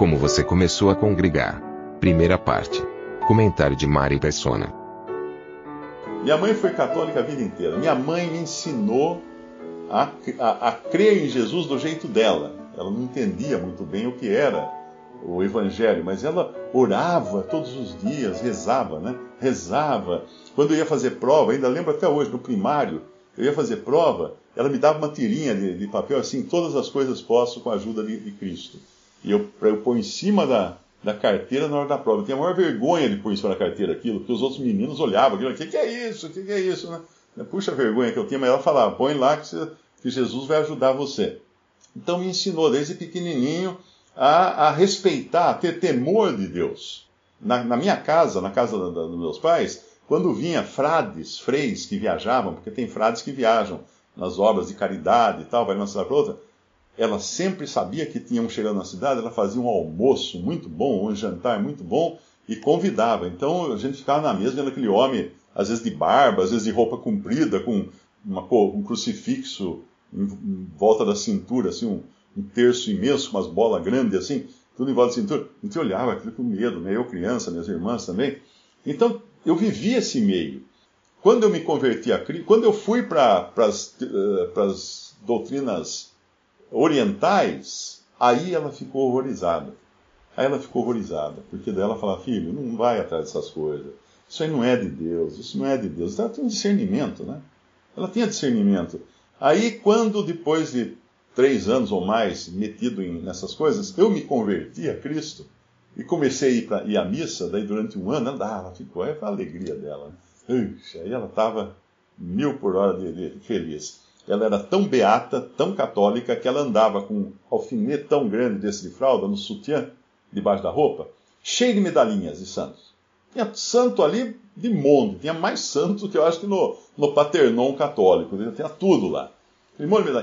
Como você começou a congregar. Primeira parte. Comentário de Mari Persona. Minha mãe foi católica a vida inteira. Minha mãe me ensinou a, a, a crer em Jesus do jeito dela. Ela não entendia muito bem o que era o Evangelho, mas ela orava todos os dias, rezava, né? Rezava. Quando eu ia fazer prova, ainda lembro até hoje, no primário, eu ia fazer prova, ela me dava uma tirinha de, de papel assim, todas as coisas posso com a ajuda de, de Cristo. E eu, eu pôr em cima da, da carteira na hora da prova. Eu tinha a maior vergonha de pôr em cima da carteira aquilo, porque os outros meninos olhavam aquilo, o que, que é isso? O que, que é isso? Né? Puxa a vergonha que eu tinha, mas ela falava, põe lá que, você, que Jesus vai ajudar você. Então me ensinou desde pequenininho a, a respeitar, a ter temor de Deus. Na, na minha casa, na casa da, da, dos meus pais, quando vinha frades, freis que viajavam, porque tem frades que viajam nas obras de caridade e tal, vai de uma cidade para outra, ela sempre sabia que tinham chegando na cidade, ela fazia um almoço muito bom, um jantar muito bom e convidava. Então a gente ficava na mesa vendo aquele homem, às vezes de barba, às vezes de roupa comprida, com uma, um crucifixo em, volta da cintura, assim, um, um terço imenso, com umas bolas grandes assim, tudo em volta da cintura. A gente olhava aquilo com medo, né? Eu criança, minhas irmãs também. Então eu vivia esse meio. Quando eu me converti a Cristo, quando eu fui para as uh, doutrinas orientais, aí ela ficou horrorizada. Aí ela ficou horrorizada, porque daí ela fala, filho, não vai atrás dessas coisas. Isso aí não é de Deus, isso não é de Deus. Ela tem um discernimento, né? Ela tinha discernimento. Aí, quando depois de três anos ou mais metido em, nessas coisas, eu me converti a Cristo e comecei a ir, pra, ir à missa, daí durante um ano, ela, ah, ficou, é a alegria dela. Né? aí ela estava mil por hora de, de feliz. Ela era tão beata, tão católica, que ela andava com um alfinete tão grande desse de fralda no sutiã, debaixo da roupa, cheio de medalhinhas de santos. Tinha santo ali de monte, tinha mais santos que eu acho que no, no Paternon católico, tinha tudo lá.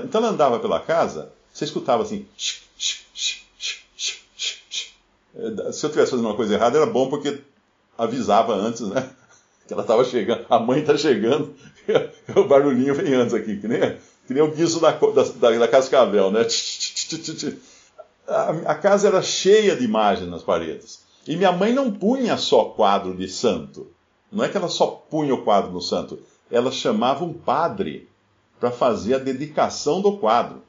Então ela andava pela casa, você escutava assim. Se eu estivesse fazendo uma coisa errada, era bom porque avisava antes, né? Que ela estava chegando, a mãe está chegando, o barulhinho vem antes aqui, que nem, que nem o guiso da, da, da cascavel, né? A, a casa era cheia de imagens nas paredes. E minha mãe não punha só quadro de santo. Não é que ela só punha o quadro no santo. Ela chamava um padre para fazer a dedicação do quadro.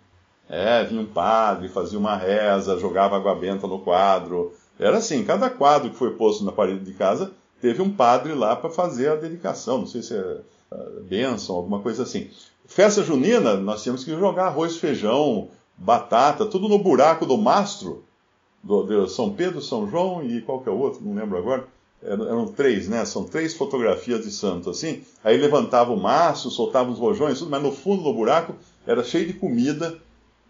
É, vinha um padre, fazia uma reza, jogava água benta no quadro. Era assim, cada quadro que foi posto na parede de casa teve um padre lá para fazer a dedicação, não sei se é uh, bênção, alguma coisa assim. Festa junina, nós tínhamos que jogar arroz, feijão, batata, tudo no buraco do mastro, do, de São Pedro, São João e qual que é o outro, não lembro agora. Eram, eram três, né? São três fotografias de santo, assim. Aí levantava o mastro, soltava os rojões, tudo, mas no fundo do buraco era cheio de comida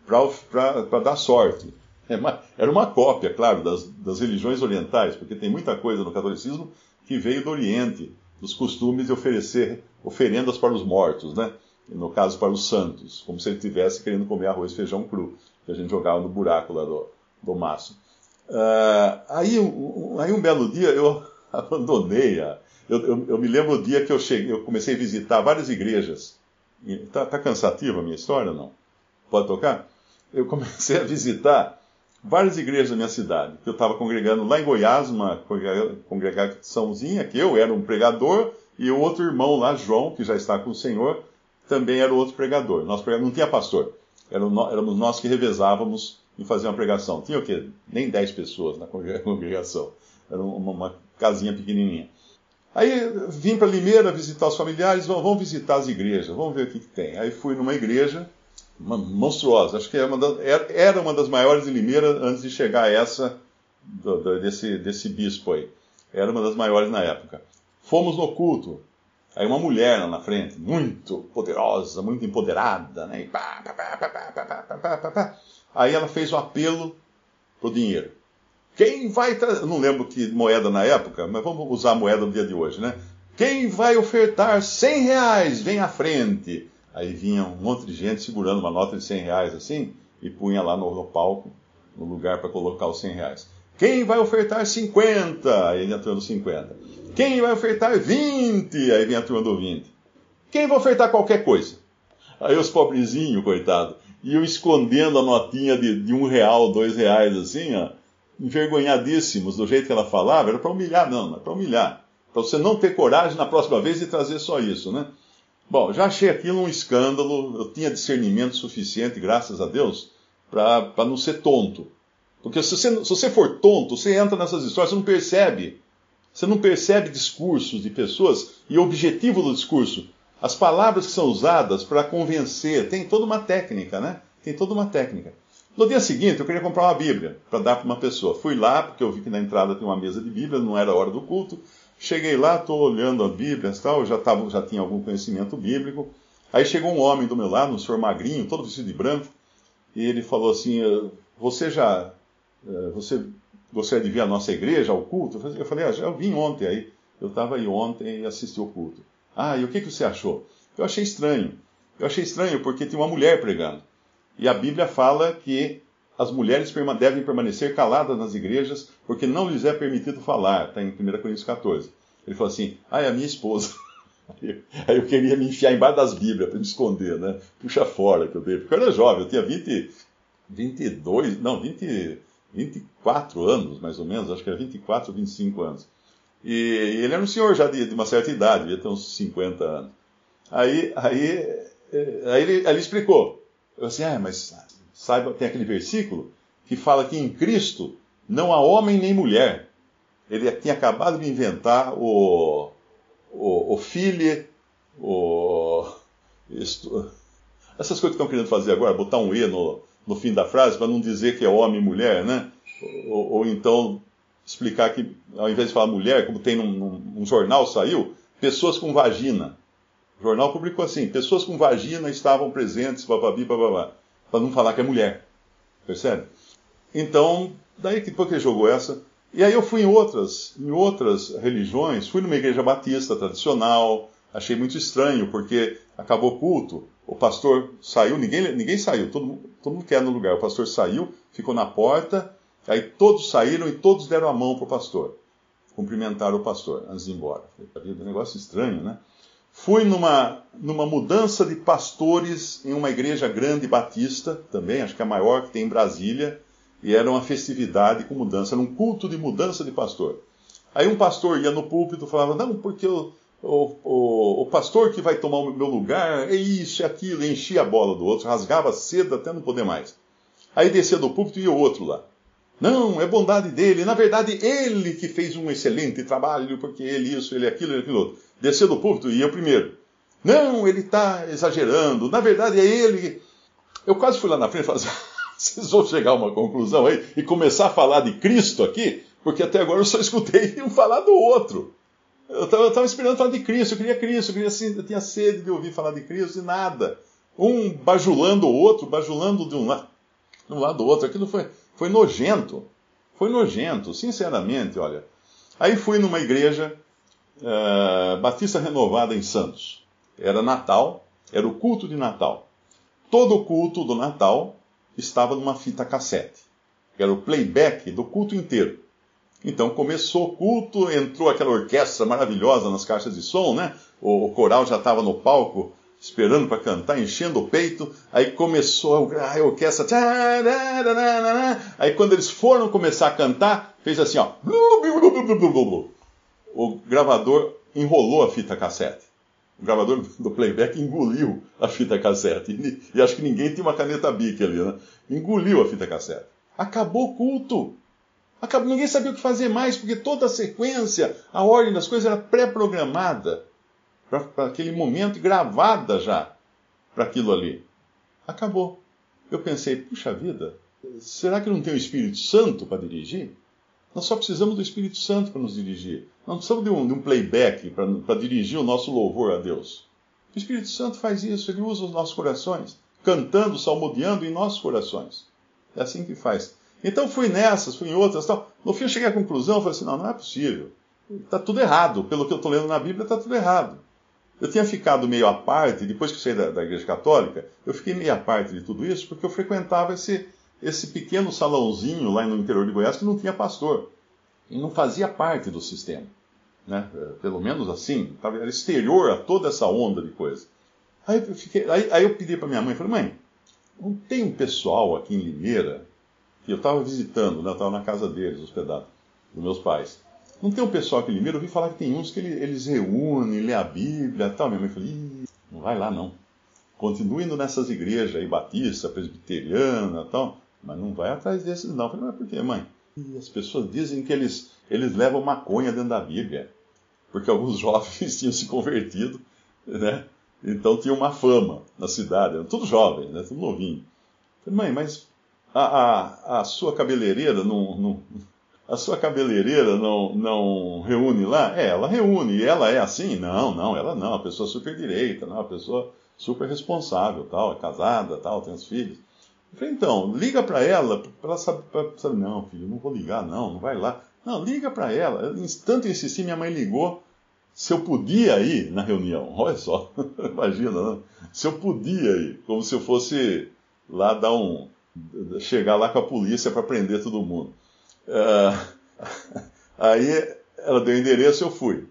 para dar sorte. É era uma cópia, claro, das, das religiões orientais, porque tem muita coisa no catolicismo que veio do Oriente, dos costumes de oferecer oferendas para os mortos, né? No caso, para os santos, como se ele estivesse querendo comer arroz e feijão cru, que a gente jogava no buraco lá do, do maço. Uh, aí, um, aí, um belo dia, eu abandonei a. Eu, eu, eu, me lembro o dia que eu cheguei, eu comecei a visitar várias igrejas. Está tá cansativa a minha história não? Pode tocar? Eu comecei a visitar várias igrejas da minha cidade, que eu estava congregando lá em Goiás, uma congregaçãozinha, que eu era um pregador, e o outro irmão lá, João, que já está com o Senhor, também era outro pregador. Nós não tinha pastor, éramos nós que revezávamos em fazer uma pregação. Tinha o quê? Nem 10 pessoas na congregação. Era uma, uma casinha pequenininha. Aí vim para Limeira visitar os familiares, vamos visitar as igrejas, vamos ver o que, que tem. Aí fui numa igreja, monstruosa. Acho que era uma, das, era uma das maiores de Limeira antes de chegar essa do, do, desse, desse bispo aí. Era uma das maiores na época. Fomos no culto. Aí uma mulher lá na frente, muito poderosa, muito empoderada, né? Pá, pá, pá, Aí ela fez um apelo pro dinheiro. Quem vai trazer. Não lembro que moeda na época, mas vamos usar a moeda do dia de hoje, né? Quem vai ofertar 100 reais, vem à frente. Aí vinha um monte de gente segurando uma nota de 100 reais assim e punha lá no, palco, no lugar para colocar os 100 reais. Quem vai ofertar 50? Aí vinha a turma dos 50. Quem vai ofertar 20? Aí vinha a turma do 20. Quem vai ofertar qualquer coisa? Aí os pobrezinhos, coitado, iam escondendo a notinha de, de um real, dois reais, assim, ó, envergonhadíssimos do jeito que ela falava. Era para humilhar, não, era para humilhar. Para você não ter coragem na próxima vez de trazer só isso, né? Bom, já achei aquilo um escândalo, eu tinha discernimento suficiente, graças a Deus, para não ser tonto. Porque se você, se você for tonto, você entra nessas histórias, você não percebe. Você não percebe discursos de pessoas e o objetivo do discurso. As palavras que são usadas para convencer, tem toda uma técnica, né? Tem toda uma técnica. No dia seguinte, eu queria comprar uma Bíblia para dar para uma pessoa. Fui lá, porque eu vi que na entrada tem uma mesa de Bíblia, não era hora do culto. Cheguei lá, estou olhando a Bíblia e tal, já, tava, já tinha algum conhecimento bíblico. Aí chegou um homem do meu lado, um senhor magrinho, todo vestido de branco, e ele falou assim: Você já eh, você gostaria de vir à nossa igreja, ao culto? Eu falei, ah, já vim ontem aí. Eu estava aí ontem e assisti o culto. Ah, e o que, que você achou? Eu achei estranho. Eu achei estranho porque tinha uma mulher pregando. E a Bíblia fala que as mulheres devem permanecer caladas nas igrejas porque não lhes é permitido falar. Está em 1 Coríntios 14. Ele falou assim: Ah, é a minha esposa. Aí eu queria me enfiar embaixo das Bíblias para me esconder, né? Puxa fora que eu dei. Porque eu era jovem, eu tinha 20, 22, não, 20, 24 anos, mais ou menos, acho que era 24 ou 25 anos. E ele era um senhor já de, de uma certa idade, devia ter uns 50 anos. Aí, aí, eh, aí ele, ele explicou. Eu assim, ah, mas saiba, tem aquele versículo que fala que em Cristo não há homem nem mulher. Ele tinha acabado de inventar o, o, o filho, o, isto, essas coisas que estão querendo fazer agora, botar um E no, no fim da frase, para não dizer que é homem e mulher, né? Ou, ou, então explicar que, ao invés de falar mulher, como tem num, num, jornal, saiu, pessoas com vagina. O jornal publicou assim, pessoas com vagina estavam presentes, papabi, papabá, para não falar que é mulher. Percebe? Então, daí que depois que jogou essa, e aí eu fui em outras, em outras religiões, fui numa igreja batista tradicional, achei muito estranho, porque acabou o culto, o pastor saiu, ninguém, ninguém saiu, todo, todo mundo quer no lugar. O pastor saiu, ficou na porta, aí todos saíram e todos deram a mão para o pastor. Cumprimentaram o pastor antes de ir embora. Falei, um negócio estranho, né? Fui numa, numa mudança de pastores em uma igreja grande batista, também, acho que é a maior que tem em Brasília, e era uma festividade com mudança, era um culto de mudança de pastor. Aí um pastor ia no púlpito e falava, não, porque o, o, o, pastor que vai tomar o meu lugar, é isso, é aquilo, enchia a bola do outro, rasgava cedo até não poder mais. Aí descia do púlpito e ia o outro lá. Não, é bondade dele. Na verdade, ele que fez um excelente trabalho, porque ele isso, ele aquilo, ele aquilo outro. Descia do púlpito e ia primeiro. Não, ele está exagerando. Na verdade, é ele. Eu quase fui lá na frente e falei assim, vocês vão chegar a uma conclusão aí e começar a falar de Cristo aqui, porque até agora eu só escutei um falar do outro. Eu estava esperando falar de Cristo, eu queria Cristo, eu, queria, assim, eu tinha sede de ouvir falar de Cristo e nada. Um bajulando o outro, bajulando de um lado, de um lado do outro. Aquilo foi, foi nojento. Foi nojento, sinceramente, olha. Aí fui numa igreja uh, batista renovada em Santos. Era Natal, era o culto de Natal. Todo o culto do Natal estava numa fita cassete. Era o playback do culto inteiro. Então começou o culto, entrou aquela orquestra maravilhosa nas caixas de som, né? O, o coral já estava no palco esperando para cantar, enchendo o peito. Aí começou a orquestra. Aí quando eles foram começar a cantar, fez assim, ó. O gravador enrolou a fita cassete. O gravador do playback engoliu a fita cassete. E, acho que ninguém tinha uma caneta bique ali, né? Engoliu a fita cassete. Acabou o culto. Acabou, ninguém sabia o que fazer mais, porque toda a sequência, a ordem das coisas era pré-programada para aquele momento, gravada já para aquilo ali. Acabou. Eu pensei, puxa vida, será que não tem o Espírito Santo para dirigir? Nós só precisamos do Espírito Santo para nos dirigir. Não precisamos de um, de um playback para dirigir o nosso louvor a Deus. O Espírito Santo faz isso, ele usa os nossos corações, cantando, salmodiando em nossos corações. É assim que faz. Então fui nessas, fui em outras. Tal. No fim eu cheguei à conclusão, falei assim, não, não é possível. Está tudo errado. Pelo que eu estou lendo na Bíblia, está tudo errado. Eu tinha ficado meio à parte, depois que eu saí da, da, Igreja Católica, eu fiquei meio à parte de tudo isso, porque eu frequentava esse, esse pequeno salãozinho lá no interior de Goiás que não tinha pastor. E não fazia parte do sistema. Né? Pelo menos assim, era exterior a toda essa onda de coisa. Aí eu, fiquei, aí, aí eu pedi para minha mãe, falei, mãe, não tem um pessoal aqui em Limeira, que eu estava visitando, né? eu estava na casa deles, hospedado, dos meus pais. Não tem um pessoal aqui em Limeira, eu ouvi falar que tem uns que eles reúnem, lê a Bíblia e tal. Minha mãe falou, não vai lá não. Continue indo nessas igrejas aí, batista, presbiteriana e tal, mas não vai atrás desses não. Eu falei, mas por quê, mãe? E as pessoas dizem que eles, eles levam maconha dentro da Bíblia, porque alguns jovens tinham se convertido, né? Então tinha uma fama na cidade, eram todos jovens, né? Tudo novinho. Eu falei, mãe, mas a, a, a sua cabeleireira não, não a sua cabeleireira não, não reúne lá? É, ela reúne. E ela é assim? Não, não, ela não. A pessoa super direita, não, a pessoa super responsável, tal, é casada, tal, tem os filhos. Eu falei, então, liga para ela, para saber, saber, não, filho, não vou ligar, não, não vai lá. Não, liga para ela. Tanto insistir, minha mãe ligou se eu podia ir na reunião. Olha só, imagina, não? Né? se eu podia ir, como se eu fosse lá dar um. chegar lá com a polícia para prender todo mundo. Uh, aí ela deu o endereço, eu fui.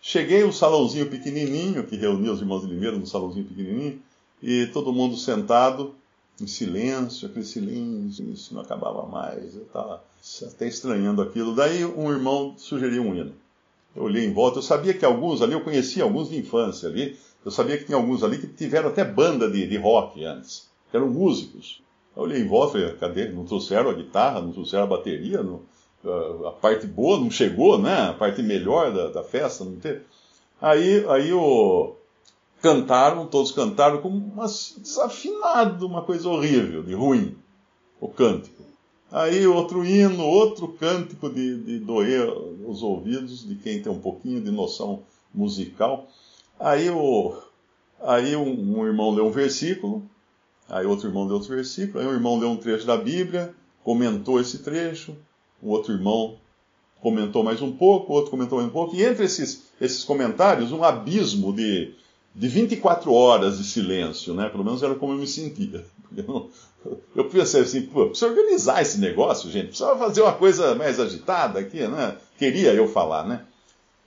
Cheguei um salãozinho pequenininho, que reunia os irmãos de Limeira no salãozinho pequenininho, e todo mundo sentado, em silêncio, aquele silêncio, isso não acabava mais. Eu estava até estranhando aquilo. Daí um irmão sugeriu um hino. Eu olhei em volta, eu sabia que alguns ali, eu conhecia alguns de infância ali, eu sabia que tinha alguns ali que tiveram até banda de, de rock antes, que eram músicos. Eu olhei em volta, falei, cadê? Não trouxeram a guitarra, não trouxeram a bateria, não, a, a, parte boa não chegou, né? A parte melhor da, da festa não teve. Aí, aí o, cantaram, todos cantaram com uma, desafinado, uma coisa horrível, de ruim, o cântico. Aí outro hino, outro cântico de, de doer os ouvidos de quem tem um pouquinho de noção musical. Aí, o, aí um, um irmão leu um versículo, Aí outro irmão deu outro versículo, aí um irmão deu um trecho da Bíblia, comentou esse trecho, o outro irmão comentou mais um pouco, o outro comentou mais um pouco, e entre esses, esses comentários, um abismo de, de 24 horas de silêncio, né? Pelo menos era como eu me sentia. Eu, eu pensei assim, pô, precisa organizar esse negócio, gente, precisa fazer uma coisa mais agitada aqui, né? Queria eu falar, né?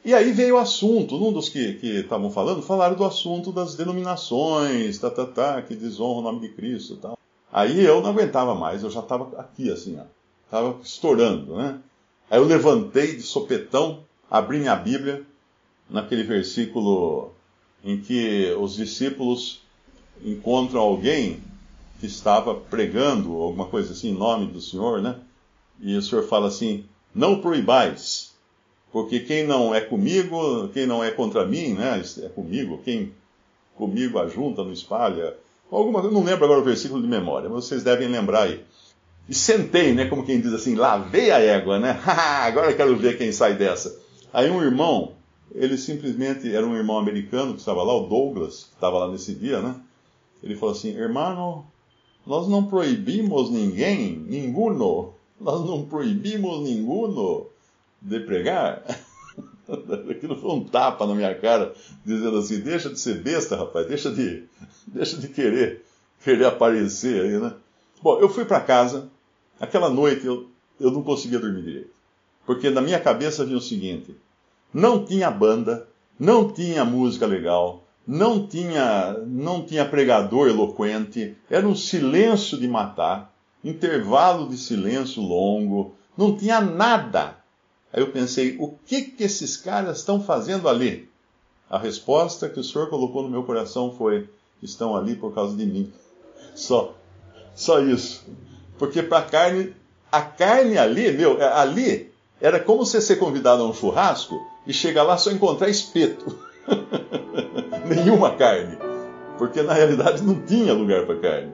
E aí veio o assunto, num dos que estavam falando, falaram do assunto das denominações, tá, tá, tá, que desonram o nome de Cristo e tal. Aí eu não aguentava mais, eu já estava aqui assim, estava estourando, né? Aí eu levantei de sopetão, abri minha Bíblia, naquele versículo em que os discípulos encontram alguém que estava pregando alguma coisa assim em nome do Senhor, né? E o Senhor fala assim: Não proibais porque quem não é comigo, quem não é contra mim, né? É comigo, quem comigo ajunta, não espalha. Alguma, eu não lembro agora o versículo de memória, mas vocês devem lembrar aí. E sentei, né? Como quem diz assim, lavei a égua, né? agora quero ver quem sai dessa. Aí um irmão, ele simplesmente era um irmão americano que estava lá, o Douglas, que estava lá nesse dia, né? Ele falou assim: Irmão, nós não proibimos ninguém, ninguno. Nós não proibimos ninguno de pregar, aquilo foi um tapa na minha cara, dizendo assim, deixa de ser besta, rapaz, deixa de, deixa de querer, querer aparecer aí, né? Bom, eu fui para casa, aquela noite eu, eu não conseguia dormir direito, porque na minha cabeça vinha o seguinte, não tinha banda, não tinha música legal, não tinha, não tinha pregador eloquente, era um silêncio de matar, intervalo de silêncio longo, não tinha nada Aí eu pensei, o que, que esses caras estão fazendo ali? A resposta que o Senhor colocou no meu coração foi: estão ali por causa de mim. Só. Só isso. Porque para a carne, a carne ali, meu, é, ali era como você ser convidado a um churrasco e chegar lá só encontrar espeto. Nenhuma carne. Porque na realidade não tinha lugar para carne.